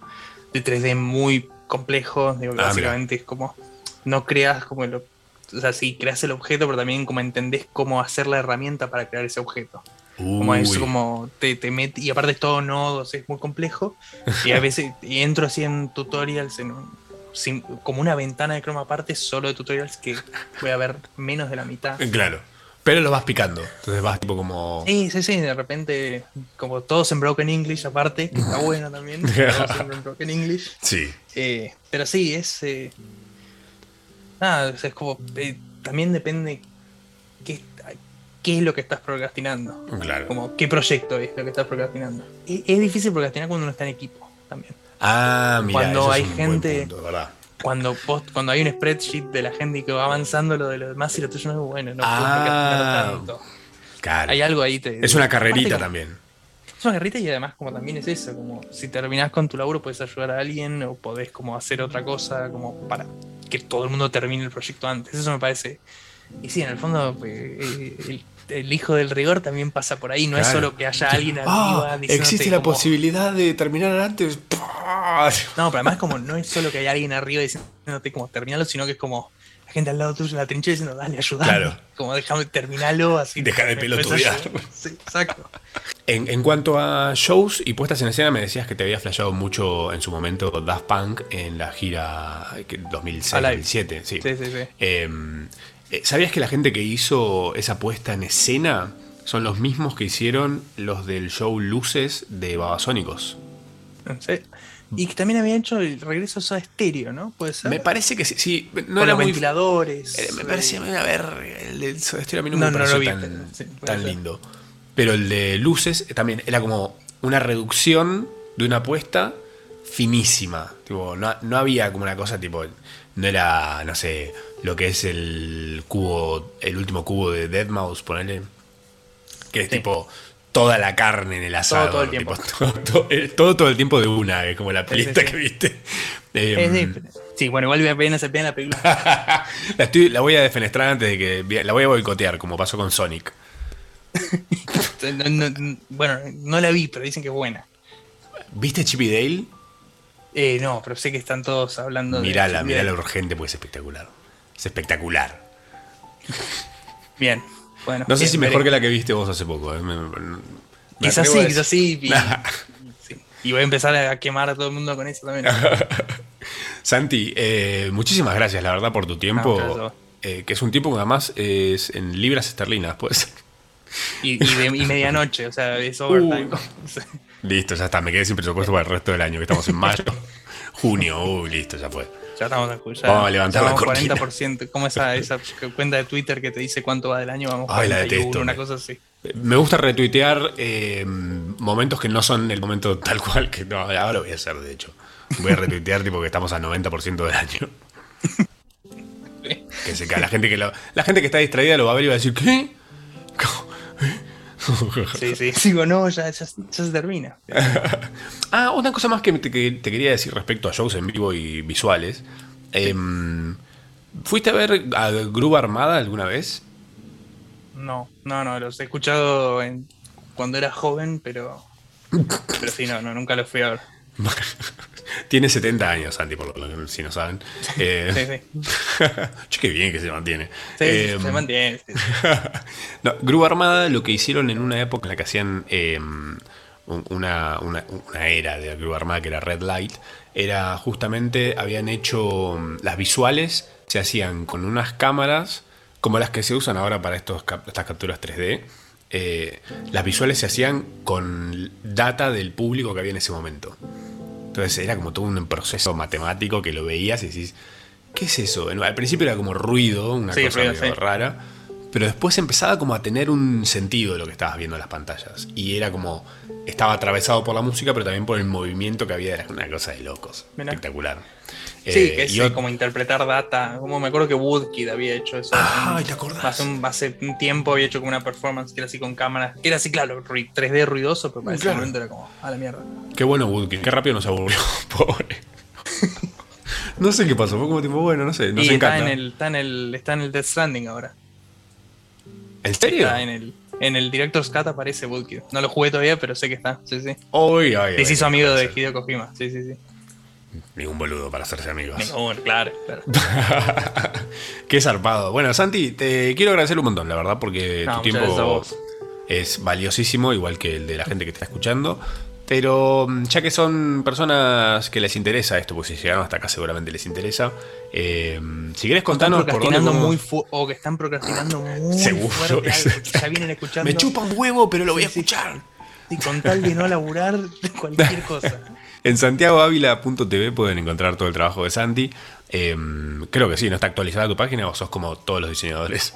de 3D muy complejo, digo, que Ah, básicamente es como, no creas como el, o sea, sí, creas el objeto, pero también como entendés cómo hacer la herramienta para crear ese objeto. Como es como te, te met- y aparte es todo nodos, es muy complejo. Y a <laughs> veces y entro así en tutorials, en un- sin- como una ventana de croma aparte solo de tutorials que voy a ver menos de la mitad. Claro. Pero lo vas picando. Entonces vas tipo como. Sí, sí, sí, de repente, como todos en Broken English aparte, que está bueno también, todos <laughs> en Broken English. Sí. Eh, pero sí, es. eh, nada, o sea, es como. eh, también depende qué, qué es lo que estás procrastinando. Claro. Como qué proyecto es lo que estás procrastinando. Es, es difícil procrastinar cuando uno está en equipo también. Ah, mira. Cuando eso es hay buen gente- punto, ¿verdad? Cuando vos- cuando hay un spreadsheet de la gente que va avanzando lo de los demás y lo tuyo no es bueno, no Ah. procrastinar tanto. Claro. Hay algo ahí. Te, Es una carrerita como- también. Es una carrerita y además como también es eso, como si terminás con tu laburo puedes ayudar a alguien o podés como hacer otra cosa como para que todo el mundo termine el proyecto antes. Eso me parece. Y sí, en el fondo eh, el, el hijo del rigor también pasa por ahí, no es solo que haya alguien arriba Ah, diciéndote existe la como- posibilidad de terminar antes. ¡Pah! No, pero además como no es solo que hay alguien arriba diciéndote como terminalo, sino que es como la gente al lado tuyo en la trinchera diciendo, dale, ayúdame. Claro. Como déjame terminarlo así. Deja de me puedes pelotudear. ayudar. Sí, exacto. En, en cuanto a shows y puestas en escena, me decías que te había flasheado mucho en su momento Daft Punk en la gira que- 2006-2007. Sí. Sí, sí, sí. Eh, eh, ¿Sabías que la gente que hizo esa puesta en escena son los mismos que hicieron los del show Luces de Babasónicos? Sí. Y que también había hecho el regreso a Soda Stereo, ¿no? Puede ser. Me parece que sí. sí, no Con era los muy. ventiladores. eh, me parecía, a ver, el de Soda Stereo a mí no, No, me no pareció lo vi, tan, pero sí, puede tan ser. lindo. Pero el de Luces eh, también era como una reducción de una apuesta finísima. Tipo, no, no había como una cosa tipo. No era, no sé, lo que es el cubo, el último cubo de Deadmau5, ponele. Que es Sí. tipo toda la carne en el asado. todo el tiempo. tipo, <laughs> todo, todo- todo, todo el tiempo de una, eh, como la Sí, pelita sí, sí. que viste. Eh, Em, sí, bueno, igual apenas se la película. <laughs> la, estoy- la voy a defenestrar antes de que. La voy a boicotear, como pasó con Sonic. <laughs> No, no, no, bueno, no la vi, pero dicen que es buena. ¿Viste Chip y Dale? Eh, no, pero sé que están todos hablando Mirala, de. mirala urgente porque es espectacular. Es espectacular. Bien. Bueno, No sé si mejor que la que viste vos hace poco. eh. Me- me- me Quizás atrevo sí, a quizás sí. Y, <laughs> sí. Y voy a empezar a quemar a todo el mundo con eso también. <laughs> Santi, eh, muchísimas gracias, la verdad, por tu tiempo. No, eh, que es un tiempo que además es en libras esterlinas, pues. Y, y, de, y medianoche, o sea, es overtime. <laughs> Listo, ya está. Me quedé sin presupuesto para el resto del año, que estamos en mayo. Junio, uy, listo, ya fue. Ya estamos a ya, Vamos a levantar la cortina. 40%. Como esa, <laughs> esa cuenta de Twitter que te dice cuánto va del año, vamos Ay, la 41, detesto, una me- cosa así. Me gusta retuitear eh, momentos que no son el momento tal cual que no, ahora lo voy a hacer, de hecho. Voy a retuitear <laughs> tipo que estamos a 90% del año. <laughs> Que se cae. La gente que lo- la gente que está distraída lo va a ver y va a decir, ¿qué? <laughs> Sí, sí. Digo, no, ya, ya, ya se termina. <laughs> Ah, una cosa más que te, que te quería decir respecto a shows en vivo y visuales. Em, ¿Fuiste a ver a Grúa Armada alguna vez? No, no, no, los he escuchado en- cuando era joven, pero. Pero sí, no, no, nunca los fui a ver. <laughs> <laughs> Tiene 70 años, Santi, por lo que si no saben. Eh, Sí, sí. <laughs> che, qué bien que se mantiene. Sí, Em, se mantiene. sí, sí. <laughs> no, Grúa Armada lo que hicieron en una época en la que hacían eh, un- una, una- una era de Grúa Armada que era Red Light, era justamente, habían hecho mm, las visuales, se hacían con unas cámaras como las que se usan ahora para estos, estas capturas 3D. eh, las visuales se hacían con data del público que había en ese momento. Entonces era como todo un proceso matemático que lo veías y decís, ¿qué es eso? Al principio era como ruido, una Sí, cosa ruido, medio sí. rara, pero después empezaba como a tener un sentido lo que estabas viendo en las pantallas. Y era como, estaba atravesado por la música, pero también por el movimiento que había, era una cosa de locos. Mirá. Espectacular. Sí, Eh, que es como interpretar data. Como me acuerdo que Woodkid había hecho eso. Ay, hace ¿te acordás? Hace un, hace un tiempo había hecho como una performance que era así con cámaras. Que era así, claro, ru- 3D ruidoso, pero para ese Claro. momento era como, a la mierda. Qué bueno Woodkid, qué rápido nos aburrió, <laughs> pobre. no sé qué pasó, fue como tipo, bueno, no sé, nos y está encanta. en, el, está, en el, está en el Death Stranding ahora. ¿En serio? Está en el, en el Director's Cut aparece Woodkid. No lo jugué todavía, pero sé que está. Sí, sí. Uy, ay, Y se hizo amigo de. Hideo Kojima. Sí, sí, sí. Ningún boludo para hacerse amigos. Bueno, claro, claro. <laughs> Qué zarpado. Bueno, Santi, te quiero agradecer un montón, la verdad, porque No, tu tiempo es valiosísimo, igual que el de la gente que te está escuchando. Pero mm, ya que son personas que les interesa esto, porque si llegaron hasta acá seguramente les interesa, eh, si querés contanos por dónde muy o que están procrastinando muy Seguro. fuerte algo, que ya vienen escuchando. Me chupa un huevo, pero lo voy a Sí, escuchar. Y con tal de no laburar cualquier <laughs> cosa. En santiagoavila.tv pueden encontrar todo el trabajo de Santi. Eh, creo que sí, ¿no está actualizada tu página o sos como todos los diseñadores?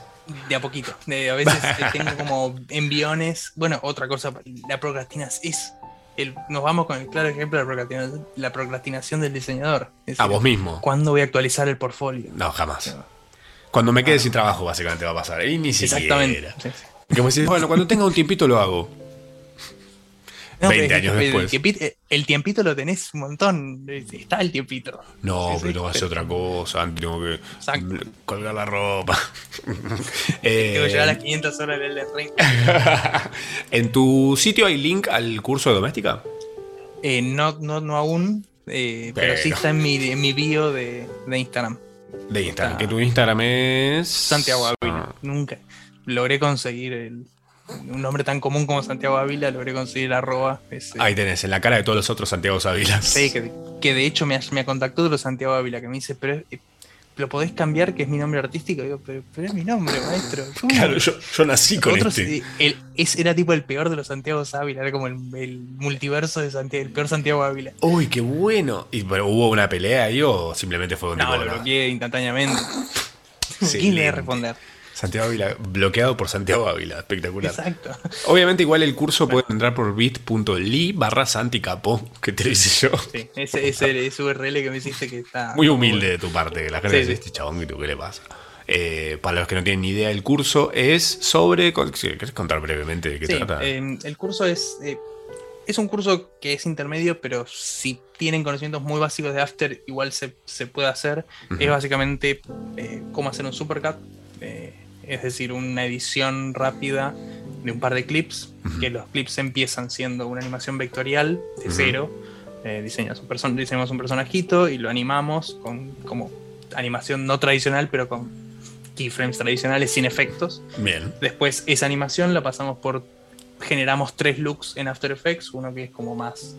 De a poquito. De- a veces eh, <laughs> tengo como enviones. Bueno, otra cosa, la procrastinación es. El, nos vamos con el claro ejemplo de la procrastinación, la procrastinación del diseñador. Es A decir, vos mismo. ¿Cuándo voy a actualizar el portfolio? No, jamás. Cuando me quede sin trabajo, básicamente va a pasar. Y ni siquiera. Exactamente. Sí, sí. Como decís, bueno, cuando tenga un tiempito lo hago. No, 20 pero es años después. El el tiempito lo tenés un montón. Está el tiempito. No, Sí, sí, pero tengo que hacer otra cosa. Antes tengo que Exacto. colgar la ropa. <laughs> Tengo que llegar a las 500 horas del Ring. <laughs> ¿En tu sitio hay link al curso de doméstica? Eh, no, no, no aún, eh, pero sí Pero. está en mi, en mi bio de, de Instagram. De Instagram. Que tu Instagram es. Santiago Ávila. Ah, Nunca. Logré conseguir el, un nombre tan común como Santiago Ávila, logré conseguir arroba. ese. Ahí tenés, en la cara de todos los otros Santiago Sávilas. Sí, que, que de hecho me, ha- me contactó otro Santiago Ávila que me dice, pero eh, lo podés cambiar, que es mi nombre artístico. Digo, pero, pero es mi nombre, maestro. ¿cómo? Claro, yo, yo nací con Otros, este. el- es, era tipo el peor de los Santiago Ávila, era como el, el multiverso de Santiago, el peor Santiago Ávila. Uy, qué bueno. ¿Y, pero hubo una pelea ahí o simplemente fue un No, tipo lo bloqueé instantáneamente. <laughs> ¿Quién le responder? Santiago Ávila, bloqueado por Santiago Ávila, espectacular. Exacto. Obviamente igual el curso puede entrar por bit.ly barra santicapo, que te lo hice yo. Sí, ese, ese, ese URL que me hiciste que está. Muy humilde de tu parte, que la gente Sí, dice, este chabón, ¿y tú qué le pasa? Eh, para los que no tienen ni idea, el curso es sobre... ¿Quieres contar brevemente de qué Sí, trata? eh, el curso es. eh, es un curso que es intermedio, pero si tienen conocimientos muy básicos de After, igual se, se puede hacer. Es básicamente eh, cómo hacer un supercut, eh, es decir, una edición rápida de un par de clips, que los clips empiezan siendo una animación vectorial de cero. Eh, diseñas un diseñamos un personajito y lo animamos con como animación no tradicional, pero con keyframes tradicionales sin efectos. Bien. Después esa animación la pasamos por. Generamos tres looks en After Effects, uno que es como más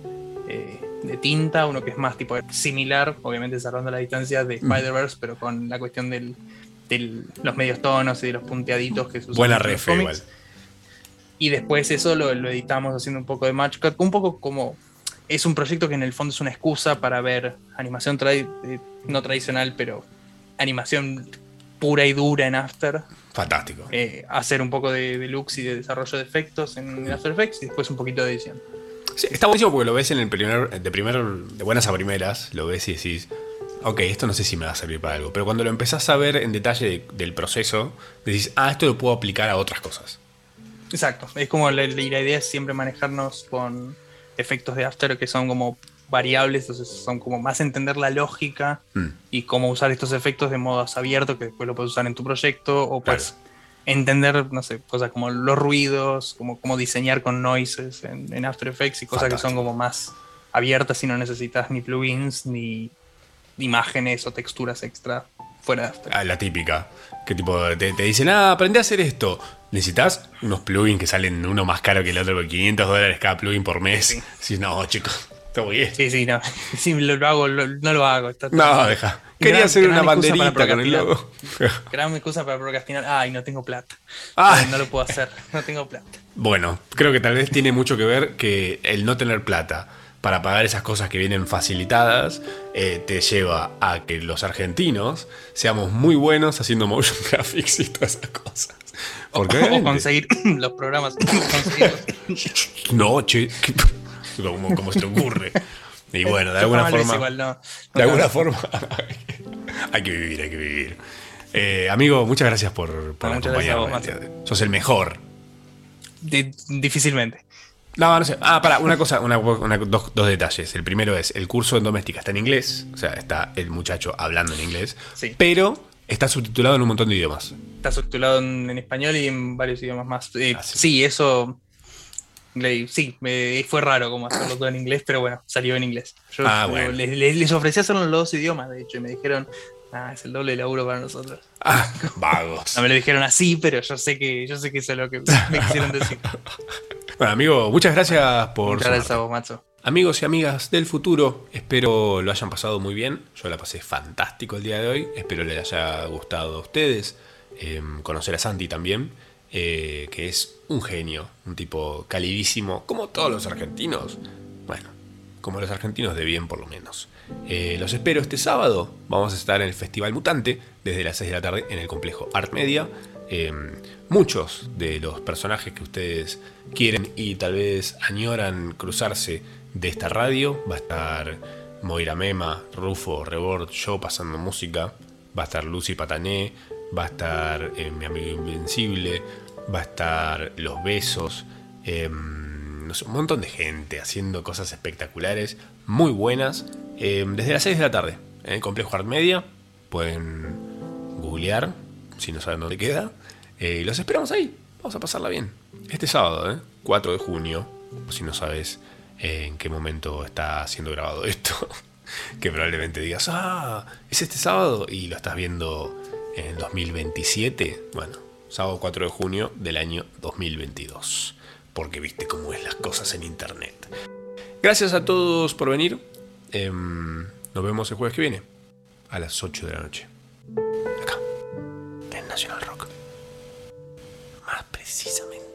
eh, de tinta, uno que es más tipo similar, obviamente cerrando la distancia de. Spider-Verse, pero con la cuestión de los medios tonos y de los punteaditos que se usan Buena en los refe cómics. igual. Y después eso lo, lo editamos haciendo un poco de match cut, un poco como es un proyecto que en el fondo es una excusa para ver animación eh, no tradicional, pero animación pura y dura en After. Fantástico. eh, hacer un poco de, de looks y de desarrollo de efectos en After Effects y después un poquito de edición. Sí, está buenísimo porque lo ves en el primer, de primer, de buenas a primeras, lo ves y decís, ok, esto no sé si me va a servir para algo. Pero cuando lo empezás a ver en detalle de- del proceso, decís, ah, esto lo puedo aplicar a otras cosas. Exacto, es como la, la idea es siempre manejarnos con efectos de After que son como variables, entonces son como más entender la lógica Mm. y cómo usar estos efectos de modos abiertos que después lo puedes usar en tu proyecto o pues entender, no sé, cosas como los ruidos, como cómo diseñar con noises en, en After Effects y cosas que son como más abiertas y no necesitas ni plugins ni imágenes o texturas extra fuera de After. Ah, la típica. Que tipo, te, te dicen, ah, aprendí a hacer esto. Necesitas unos plugins que salen uno más caro que el otro por 500 dólares cada plugin por mes. Sí. Sí, no, chicos, todo bien. Sí, sí, no, <laughs> sí, lo, lo hago, lo- no lo hago. está- No, deja. Quería Gran- hacer gran una banderita con el logo. <laughs> Gran excusa para procrastinar. Ay, no tengo plata. Ay. No lo puedo hacer. No tengo plata. Bueno, creo que tal vez tiene mucho que ver que el no tener plata para pagar esas cosas que vienen facilitadas eh, te lleva a que los argentinos seamos muy buenos haciendo motion <laughs> graphics y todas esas cosas. Porque o obviamente- <clears throat> conseguir los programas. <laughs> No, che, ¿qué- ¿cómo, cómo se te ocurre? Y bueno, de alguna forma. igual, no. De alguna no. forma. <laughs> hay que vivir, hay que vivir. Eh, amigo, muchas gracias por, por acompañarme. Sos el mejor. Di- difícilmente. No, no sé. Ah, para, una cosa, una- una- dos, dos detalles. El primero es, el curso en doméstica está en inglés, o sea, está el muchacho hablando en inglés, Sí. pero está subtitulado en un montón de idiomas. Está subtitulado en, en español y en varios idiomas más. Eh, Ah, sí. sí. eso. le- Sí, me- fue raro como hacerlo todo en inglés, pero bueno, salió en inglés. Yo Ah, bueno. les, les- les ofrecí hacerlo en los dos idiomas, de hecho, y me dijeron, ah, es el doble de laburo para nosotros. Ah, vagos. <laughs> No me lo dijeron así, pero yo sé que, yo sé que eso es lo que me quisieron decir. <laughs> Bueno, amigo, muchas gracias por Muchas gracias a sumarte. vos, macho. Amigos y amigas del futuro, espero lo hayan pasado muy bien. Yo la pasé fantástico el día de hoy. Espero les haya gustado a ustedes. eh, conocer a Santi también, eh, que es un genio, un tipo calidísimo, como todos los argentinos. Bueno, como los argentinos de bien por lo menos. Eh, los espero este sábado. Vamos a estar en el Festival Mutante desde las 6 de la tarde en el complejo Art Media. Eh, muchos de los personajes que ustedes quieren y tal vez añoran cruzarse de esta radio. Va a estar Moira Mema, Rufo, Rebord, yo pasando música. Va a estar Lucy Patané. Va a estar eh, mi amigo Invencible. Va a estar Los Besos. em, no sé, un montón de gente haciendo cosas espectaculares, muy buenas. em, desde las 6 de la tarde en el complejo Art Media. Pueden googlear si no saben dónde queda. Eh, los esperamos ahí. Vamos a pasarla bien. Este sábado, ¿eh? 4 de junio. Si no sabes eh, en qué momento está siendo grabado esto. <laughs> que probablemente digas, ah, es este sábado. Y lo estás viendo en el 2027. Bueno, sábado 4 de junio del año 2022 porque viste cómo es las cosas en internet. Gracias a todos por venir. Em, nos vemos el jueves que viene, a las 8 de la noche. Acá, en National Rock. Más precisamente.